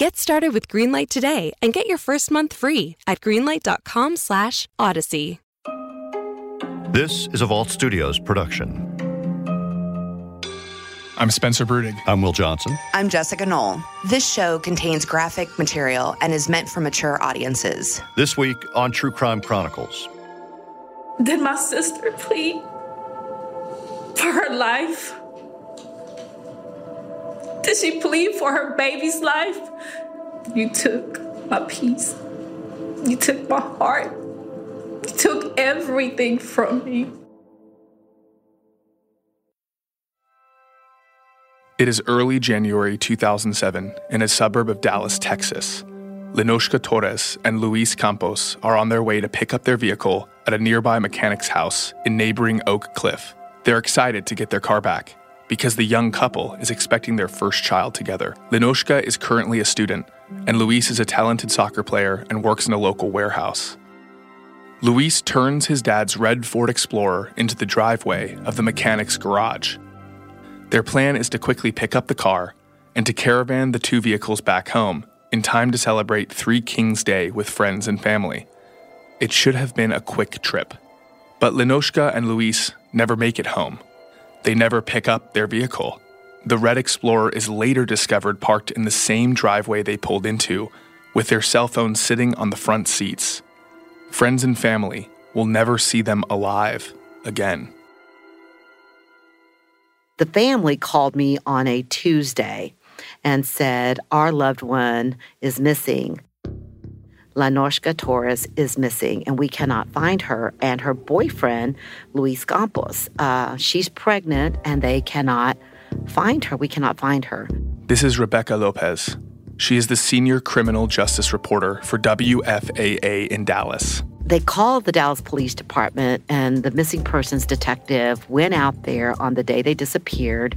Get started with Greenlight today and get your first month free at greenlight.com/odyssey. This is a Vault Studios production. I'm Spencer Brudig. I'm Will Johnson. I'm Jessica Knoll. This show contains graphic material and is meant for mature audiences. This week on True Crime Chronicles. Did my sister plead for her life? Did she plead for her baby's life? You took my peace. You took my heart. You took everything from me. It is early January 2007 in a suburb of Dallas, Texas. Lenoshka Torres and Luis Campos are on their way to pick up their vehicle at a nearby mechanic's house in neighboring Oak Cliff. They're excited to get their car back because the young couple is expecting their first child together. Lenoshka is currently a student, and Luis is a talented soccer player and works in a local warehouse. Luis turns his dad's red Ford Explorer into the driveway of the mechanic's garage. Their plan is to quickly pick up the car and to caravan the two vehicles back home in time to celebrate Three Kings Day with friends and family. It should have been a quick trip. But Lenoshka and Luis never make it home. They never pick up their vehicle. The red Explorer is later discovered parked in the same driveway they pulled into, with their cell phones sitting on the front seats. Friends and family will never see them alive again. The family called me on a Tuesday and said, Our loved one is missing. Lenoshka Torres is missing and we cannot find her. And her boyfriend, Luis Campos, uh, she's pregnant and they cannot find her. We cannot find her. This is Rebecca Lopez. She is the senior criminal justice reporter for WFAA in Dallas. They called the Dallas Police Department, and the missing persons detective went out there on the day they disappeared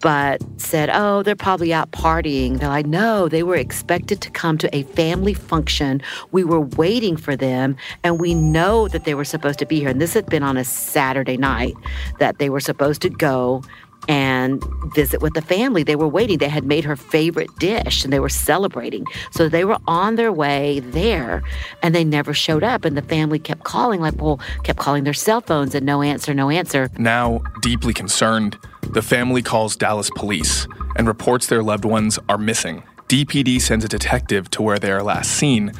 but said, Oh, they're probably out partying. They're like, No, they were expected to come to a family function. We were waiting for them, and we know that they were supposed to be here. And this had been on a Saturday night that they were supposed to go and visit with the family. They were waiting. They had made her favorite dish and they were celebrating. So they were on their way there and they never showed up. And the family kept calling, like, well, kept calling their cell phones and no answer, no answer. Now, deeply concerned, the family calls Dallas police and reports their loved ones are missing. DPD sends a detective to where they are last seen,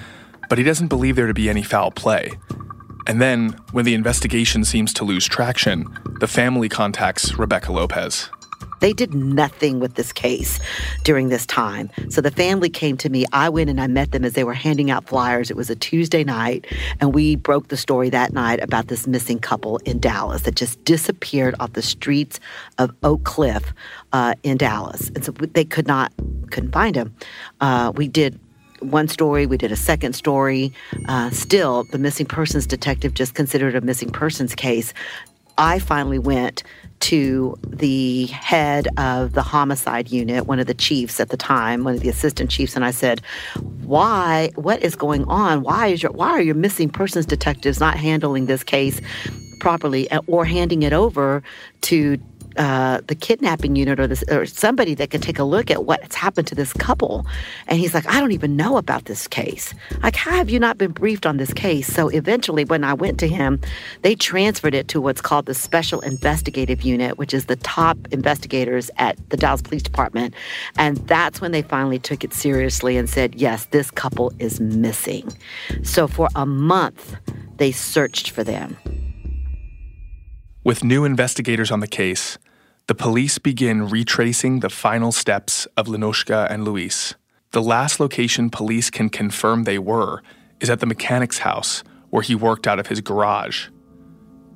but he doesn't believe there to be any foul play. And then, when the investigation seems to lose traction, the family contacts Rebecca Lopez. They did nothing with this case during this time. So the family came to me. I went and I met them as they were handing out flyers. It was a Tuesday night, and we broke the story that night about this missing couple in Dallas that just disappeared off the streets of Oak Cliff uh, in Dallas. And so they could not, couldn't find him. Uh, we did one story, we did a second story. Uh, still, the missing persons detective just considered a missing persons case. I finally went to the head of the homicide unit, one of the chiefs at the time, one of the assistant chiefs, and I said, "Why? What is going on? Why is your why are your missing persons detectives not handling this case properly eh, or handing it over to uh, the kidnapping unit or this or somebody that can take a look at what's happened to this couple. And he's like, I don't even know about this case. Like, how have you not been briefed on this case? So eventually, when I went to him, they transferred it to what's called the Special Investigative Unit, which is the top investigators at the Dallas Police Department. And that's when they finally took it seriously and said, yes, this couple is missing. So for a month, they searched for them. With new investigators on the case, the police begin retracing the final steps of Lenoshka and Luis. The last location police can confirm they were is at the mechanic's house where he worked out of his garage.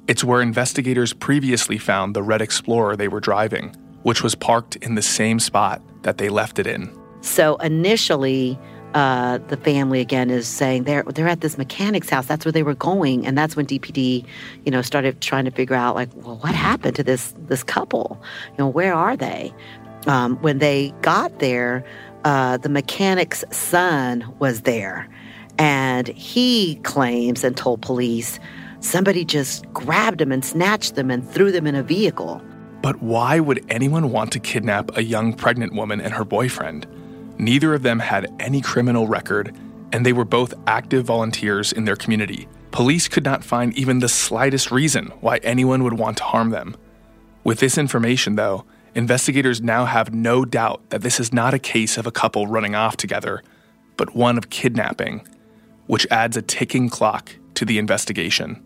It's where investigators previously found the red Explorer they were driving, which was parked in the same spot that they left it in. So initially, uh, the family again is saying they're they're at this mechanic's house. That's where they were going, and that's when DPD, you know, started trying to figure out like, well, what happened to this this couple? You know, where are they? Um, when they got there, uh, the mechanic's son was there, and he claims and told police somebody just grabbed him and snatched them and threw them in a vehicle. But why would anyone want to kidnap a young pregnant woman and her boyfriend? Neither of them had any criminal record, and they were both active volunteers in their community. Police could not find even the slightest reason why anyone would want to harm them. With this information, though, investigators now have no doubt that this is not a case of a couple running off together, but one of kidnapping, which adds a ticking clock to the investigation.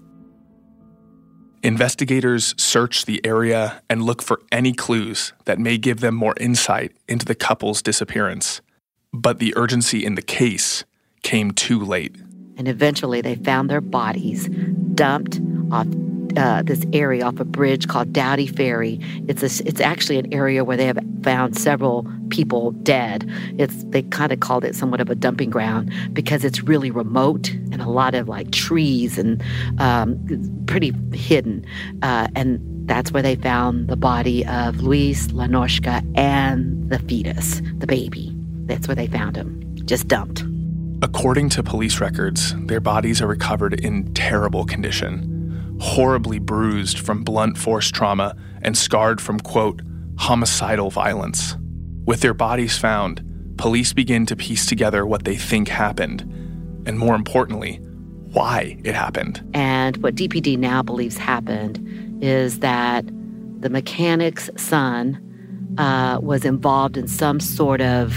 Investigators search the area and look for any clues that may give them more insight into the couple's disappearance. But the urgency in the case came too late. And eventually they found their bodies dumped off uh, this area off a bridge called Dowdy Ferry. It's a, it's actually an area where they have found several people dead. It's they kind of called it somewhat of a dumping ground because it's really remote and a lot of like trees and um, pretty hidden. Uh, and that's where they found the body of Luis Lenoshka and the fetus, the baby. That's where they found him, just dumped. According to police records, their bodies are recovered in terrible condition horribly bruised from blunt force trauma and scarred from, quote, homicidal violence. With their bodies found, police begin to piece together what they think happened, and more importantly, why it happened. And what DPD now believes happened is that the mechanic's son uh, was involved in some sort of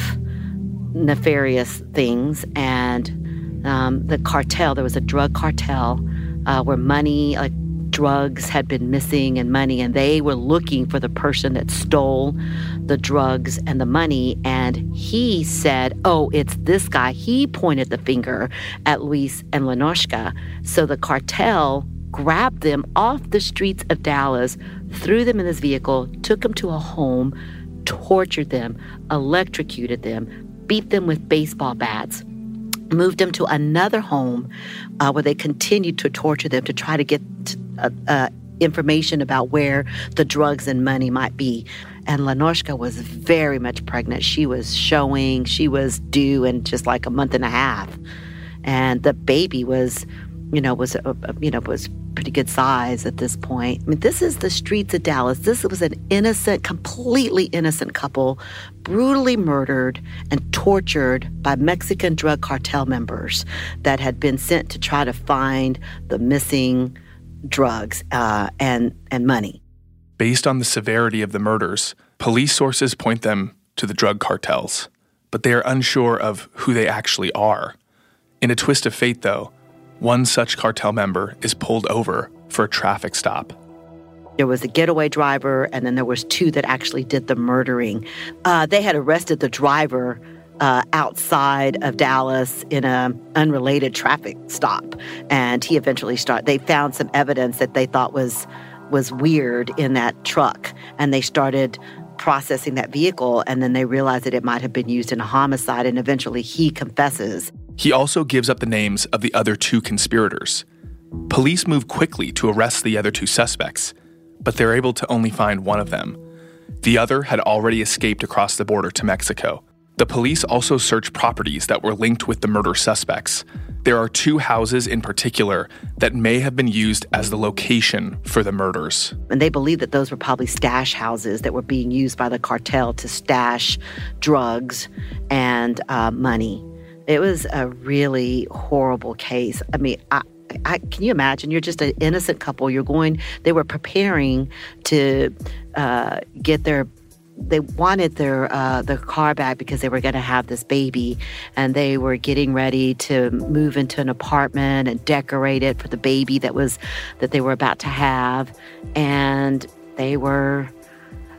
nefarious things, and um, the cartel, there was a drug cartel uh, where money, like drugs, had been missing and money, and they were looking for the person that stole the drugs and the money. And he said, Oh, it's this guy. He pointed the finger at Luis and Lenoshka. So the cartel grabbed them off the streets of Dallas, threw them in this vehicle, took them to a home, tortured them, electrocuted them, beat them with baseball bats moved them to another home uh, where they continued to torture them to try to get uh, uh, information about where the drugs and money might be. And Lenoshka was very much pregnant. She was showing, she was due in just like a month and a half. And the baby was, you know, was, uh, you know, was pretty good size at this point. I mean, this is the streets of Dallas. This was an innocent, completely innocent couple, brutally murdered and tortured by Mexican drug cartel members that had been sent to try to find the missing drugs uh, and and money. Based on the severity of the murders, police sources point them to the drug cartels, but they are unsure of who they actually are. In a twist of fate, though, one such cartel member is pulled over for a traffic stop. There was a getaway driver, and then there was two that actually did the murdering. Uh, they had arrested the driver uh, outside of Dallas in an unrelated traffic stop, and he eventually started. They found some evidence that they thought was was weird in that truck, and they started processing that vehicle, and then they realized that it might have been used in a homicide, and eventually he confesses he also gives up the names of the other two conspirators. Police move quickly to arrest the other two suspects, but they're able to only find one of them. The other had already escaped across the border to Mexico. The police also search properties that were linked with the murder suspects. There are two houses in particular that may have been used as the location for the murders. And they believe that those were probably stash houses that were being used by the cartel to stash drugs and uh, money. It was a really horrible case. I mean, I, I, can you imagine? You're just an innocent couple. You're going. They were preparing to uh, get their. They wanted their uh, their car back because they were going to have this baby, and they were getting ready to move into an apartment and decorate it for the baby that was that they were about to have, and they were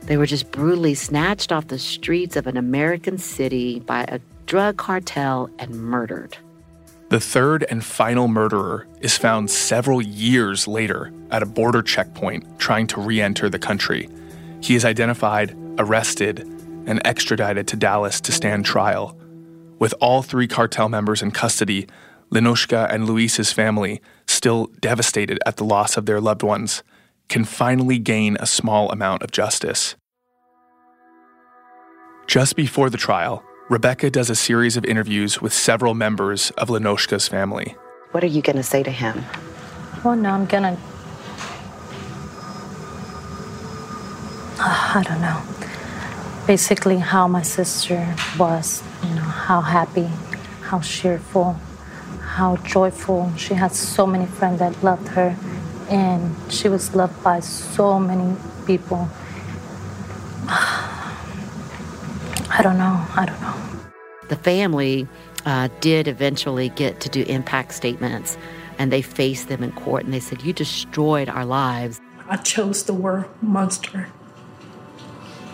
they were just brutally snatched off the streets of an American city by a drug cartel, and murdered. The third and final murderer is found several years later at a border checkpoint trying to re enter the country. He is identified, arrested, and extradited to Dallas to stand trial. With all three cartel members in custody, Lenoshka and Luis's family, still devastated at the loss of their loved ones, can finally gain a small amount of justice. Just before the trial, Rebecca does a series of interviews with several members of Lenoshka's family. What are you going to say to him? Well, no, I'm going to. Ah, I don't know. Basically, how my sister was, you know, how happy, how cheerful, how joyful. She had so many friends that loved her, and she was loved by so many people. I don't know. I don't know. The family uh, did eventually get to do impact statements, and they faced them in court, and they said, You destroyed our lives. I chose the word monster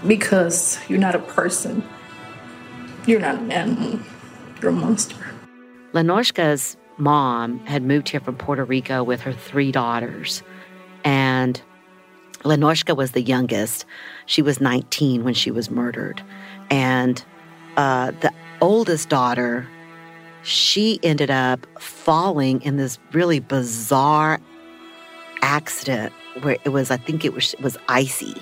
because you're not a person, you're not an animal, you're a monster. Lenoshka's mom had moved here from Puerto Rico with her three daughters, and Lenoshka was the youngest. She was 19 when she was murdered. And uh, the oldest daughter, she ended up falling in this really bizarre accident where it was, I think it was, it was icy,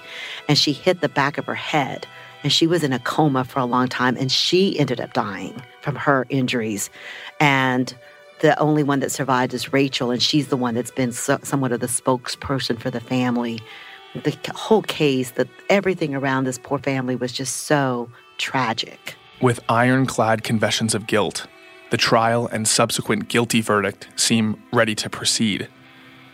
and she hit the back of her head. And she was in a coma for a long time, and she ended up dying from her injuries. And the only one that survived is Rachel, and she's the one that's been so, somewhat of the spokesperson for the family. The whole case, that everything around this poor family was just so tragic. With ironclad confessions of guilt, the trial and subsequent guilty verdict seem ready to proceed.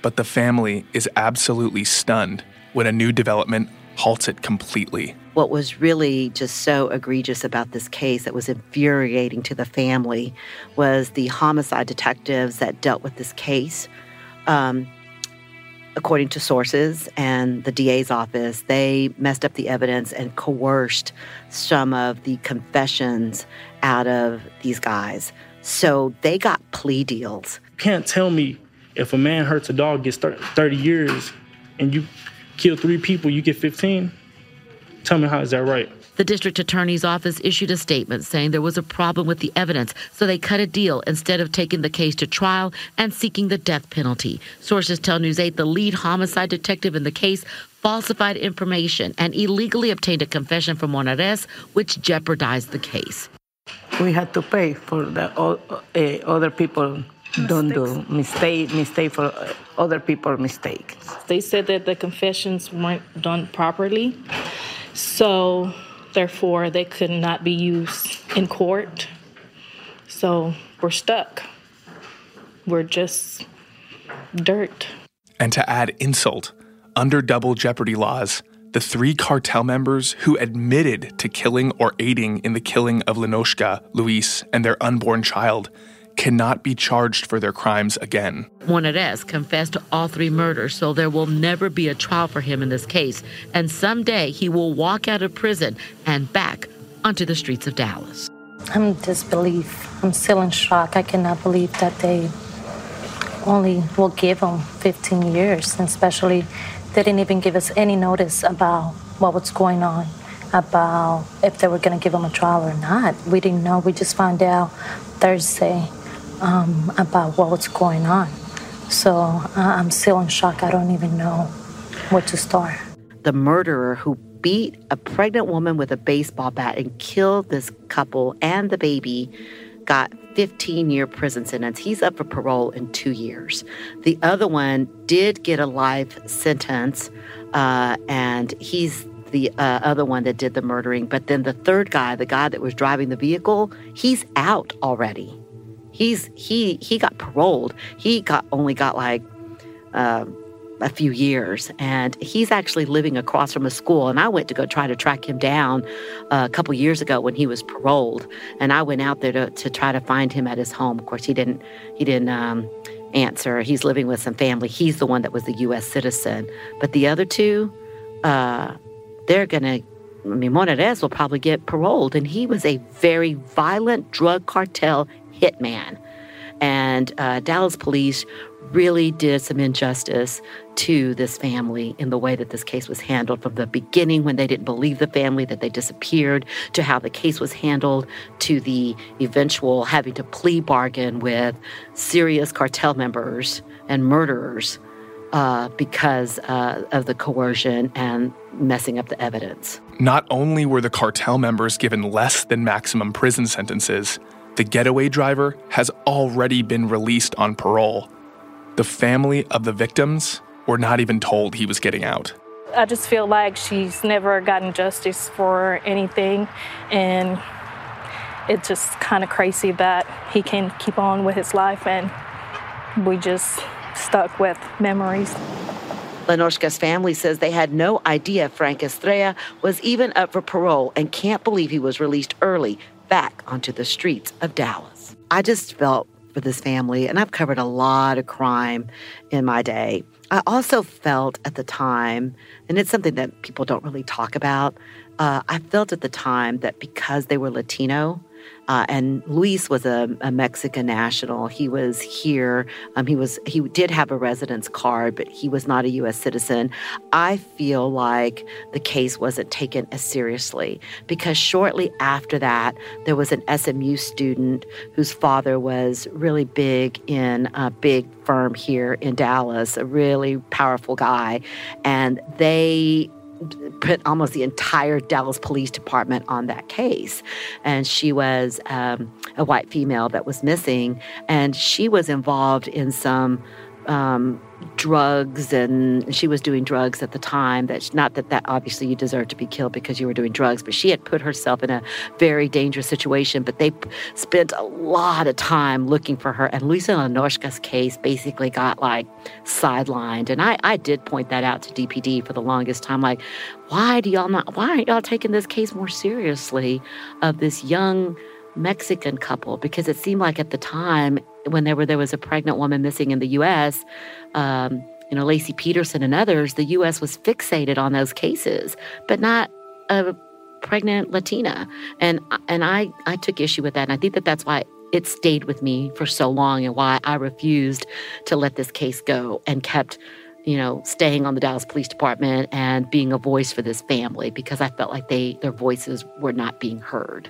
But the family is absolutely stunned when a new development halts it completely. What was really just so egregious about this case that was infuriating to the family was the homicide detectives that dealt with this case. Um, according to sources and the DA's office, they messed up the evidence and coerced some of the confessions out of these guys. So they got plea deals. You can't tell me if a man hurts a dog, gets 30 years, and you kill three people, you get 15? Tell me how is that right? The district attorney's office issued a statement saying there was a problem with the evidence, so they cut a deal instead of taking the case to trial and seeking the death penalty. Sources tell News 8 the lead homicide detective in the case falsified information and illegally obtained a confession from Monares, which jeopardized the case. We had to pay for the uh, other people don't do mistake mistake for uh, other people mistakes. They said that the confessions weren't done properly, so therefore they could not be used in court. So we're stuck. We're just dirt. And to add insult, under double jeopardy laws, the three cartel members who admitted to killing or aiding in the killing of Lenoshka, Luis, and their unborn child cannot be charged for their crimes again. Monares confessed to all three murders, so there will never be a trial for him in this case. And someday he will walk out of prison and back onto the streets of Dallas. I'm in disbelief. I'm still in shock. I cannot believe that they only will give him 15 years, and especially they didn't even give us any notice about what was going on, about if they were going to give him a trial or not. We didn't know. We just found out Thursday um, about what was going on. So I'm still in shock. I don't even know where to start. The murderer who beat a pregnant woman with a baseball bat and killed this couple and the baby got 15 year prison sentence. He's up for parole in two years. The other one did get a life sentence, uh, and he's the uh, other one that did the murdering. But then the third guy, the guy that was driving the vehicle, he's out already he's he he got paroled. He got only got like uh, a few years, and he's actually living across from a school. And I went to go try to track him down uh, a couple years ago when he was paroled, and I went out there to, to try to find him at his home. Of course, he didn't he didn't um, answer. He's living with some family. He's the one that was a U.S. citizen, but the other two, uh, they're gonna. I mean, Monares will probably get paroled, and he was a very violent drug cartel hitman. And uh, Dallas police really did some injustice to this family in the way that this case was handled from the beginning when they didn't believe the family that they disappeared to how the case was handled to the eventual having to plea bargain with serious cartel members and murderers uh, because uh, of the coercion and messing up the evidence. Not only were the cartel members given less than maximum prison sentences, the getaway driver has already been released on parole. The family of the victims were not even told he was getting out. I just feel like she's never gotten justice for anything, and it's just kind of crazy that he can keep on with his life, and we just stuck with memories. Lenoshka's family says they had no idea Frank Estrella was even up for parole and can't believe he was released early back onto the streets of Dallas. I just felt for this family, and I've covered a lot of crime in my day. I also felt at the time, and it's something that people don't really talk about, uh, I felt at the time that because they were Latino, uh, and Luis was a, a, Mexican national. He was here. Um, he was he did have a residence card, but he was not a U.S. citizen. I feel like the case wasn't taken as seriously because shortly after that, there was an SMU student whose father was really big in a big firm here in Dallas, a really powerful guy, and they put almost the entire Dallas Police Department on that case. And she was um, a white female that was missing, and she was involved in some um, drugs and she was doing drugs at the time that not that that obviously you deserve to be killed because you were doing drugs but she had put herself in a very dangerous situation but they spent a lot of time looking for her and Luisa Lenoshka's case basically got like sidelined and I, I did point that out to DPD for the longest time like why do y'all not why aren't y'all taking this case more seriously of this young Mexican couple because it seemed like at the time when there were there was a pregnant woman missing in the U.S. Um, you know, Laci Peterson and others, the U.S. was fixated on those cases, but not a pregnant Latina. And and I I took issue with that, and I think that that's why it stayed with me for so long, and why I refused to let this case go and kept you know, staying on the Dallas Police Department and being a voice for this family because I felt like they their voices were not being heard.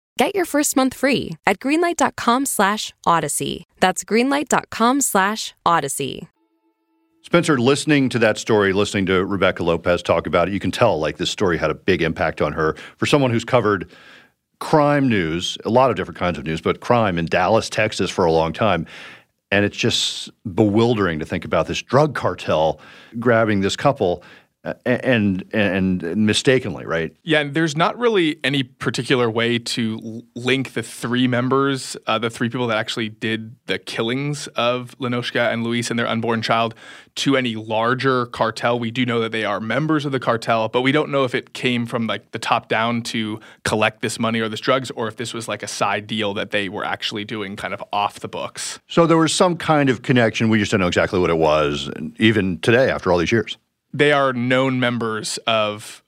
Get your first month free at greenlight.com slash odyssey. That's greenlight.com slash odyssey. Spencer, listening to that story, listening to Rebecca Lopez talk about it, you can tell like this story had a big impact on her. For someone who's covered crime news, a lot of different kinds of news, but crime in Dallas, Texas for a long time. And it's just bewildering to think about this drug cartel grabbing this couple and, and mistakenly, right? Yeah, and there's not really any particular way to link the three members, uh, the three people that actually did the killings of Lenoshka and Luis and their unborn child, to any larger cartel. We do know that they are members of the cartel, but we don't know if it came from like the top down to collect this money or this drugs, or if this was like a side deal that they were actually doing kind of off the books. So there was some kind of connection. We just don't know exactly what it was, even today after all these years they are known members of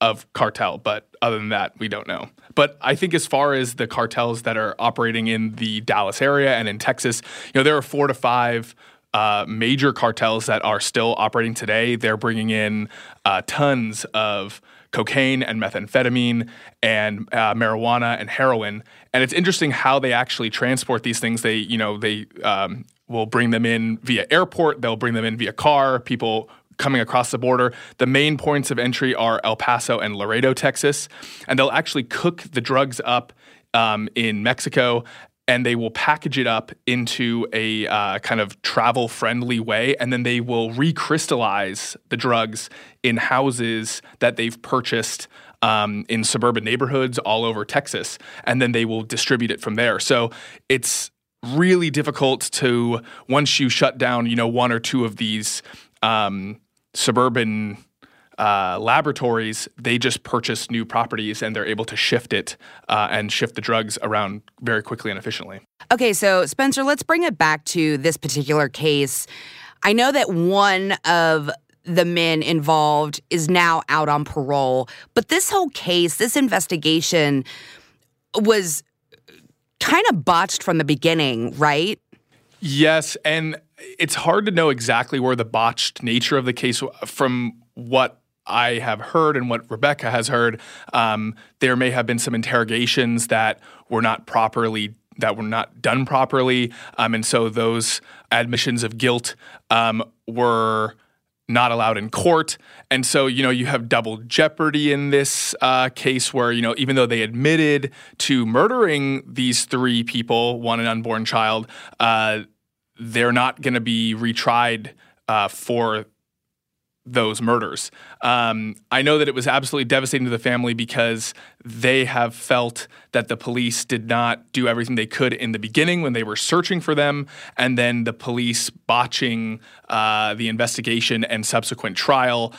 of cartel, but other than that, we don't know. But I think as far as the cartels that are operating in the Dallas area and in Texas, you know, there are four to five uh, major cartels that are still operating today. They're bringing in uh, tons of cocaine and methamphetamine and uh, marijuana and heroin. And it's interesting how they actually transport these things. They, you know, they um, will bring them in via airport. They'll bring them in via car. People coming across the border. The main points of entry are El Paso and Laredo, Texas, and they'll actually cook the drugs up um, in Mexico. And they will package it up into a uh, kind of travel friendly way. And then they will recrystallize the drugs in houses that they've purchased um, in suburban neighborhoods all over Texas. And then they will distribute it from there. So it's really difficult to once you shut down, you know, one or two of these um, suburban uh, laboratories, they just purchase new properties and they're able to shift it uh, and shift the drugs around very quickly and efficiently. Okay, so Spencer, let's bring it back to this particular case. I know that one of the men involved is now out on parole, but this whole case, this investigation was kind of botched from the beginning, right? Yes, and it's hard to know exactly where the botched nature of the case from what I have heard and what Rebecca has heard, um, there may have been some interrogations that were not properly that were not done properly, um, and so those admissions of guilt um, were not allowed in court. And so, you know, you have double jeopardy in this uh, case where, you know, even though they admitted to murdering these three people, one an unborn child, uh, they're not going to be retried uh, for those murders. Um, I know that it was absolutely devastating to the family because they have felt that the police did not do everything they could in the beginning when they were searching for them, and then the police botching uh, the investigation and subsequent trial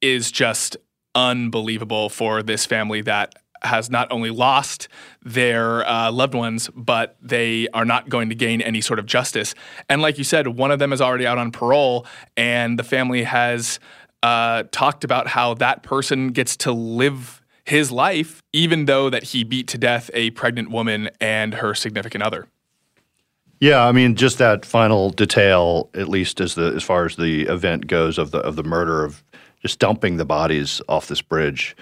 is just unbelievable for this family that has not only lost their uh, loved ones, but they are not going to gain any sort of justice. And like you said, one of them is already out on parole, and the family has uh, talked about how that person gets to live his life, even though that he beat to death a pregnant woman and her significant other. Yeah, I mean, just that final detail, at least as the as far as the event goes of the of the murder of just dumping the bodies off this bridge,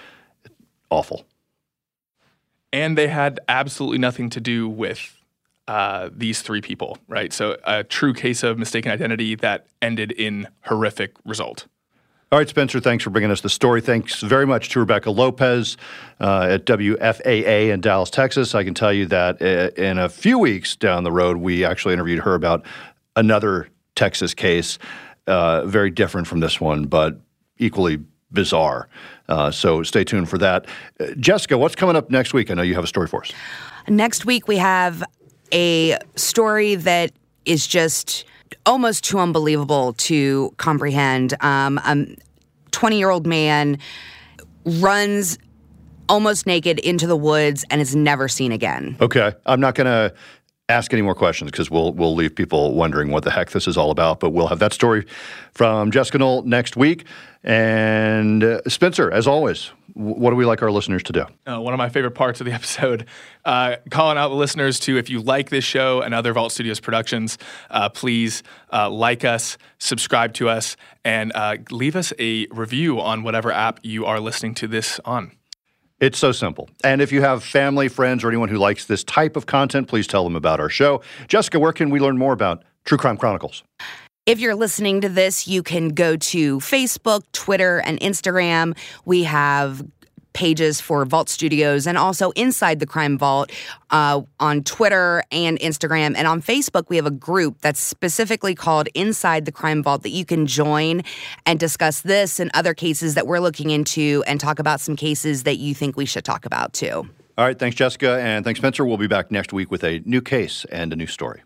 awful and they had absolutely nothing to do with uh, these three people, right? So a true case of mistaken identity that ended in horrific result. All right, Spencer, thanks for bringing us the story. Thanks very much to Rebecca Lopez uh, at WFAA in Dallas, Texas. I can tell you that uh, in a few weeks down the road, we actually interviewed her about another Texas case, uh, very different from this one, but equally bizarre. Uh, so stay tuned for that. Uh, Jessica, what's coming up next week? I know you have a story for us. Next week, we have a story that is just almost too unbelievable to comprehend. Um, a 20 year old man runs almost naked into the woods and is never seen again. Okay. I'm not going to ask any more questions because we'll we'll leave people wondering what the heck this is all about. But we'll have that story from Jessica Knoll next week. And uh, Spencer, as always, what do we like our listeners to do? Uh, one of my favorite parts of the episode, uh, calling out the listeners to if you like this show and other Vault Studios productions, uh, please uh, like us, subscribe to us, and uh, leave us a review on whatever app you are listening to this on. It's so simple. And if you have family, friends, or anyone who likes this type of content, please tell them about our show. Jessica, where can we learn more about True Crime Chronicles? If you're listening to this, you can go to Facebook, Twitter, and Instagram. We have pages for Vault Studios and also Inside the Crime Vault uh, on Twitter and Instagram. And on Facebook, we have a group that's specifically called Inside the Crime Vault that you can join and discuss this and other cases that we're looking into and talk about some cases that you think we should talk about too. All right. Thanks, Jessica. And thanks, Spencer. We'll be back next week with a new case and a new story.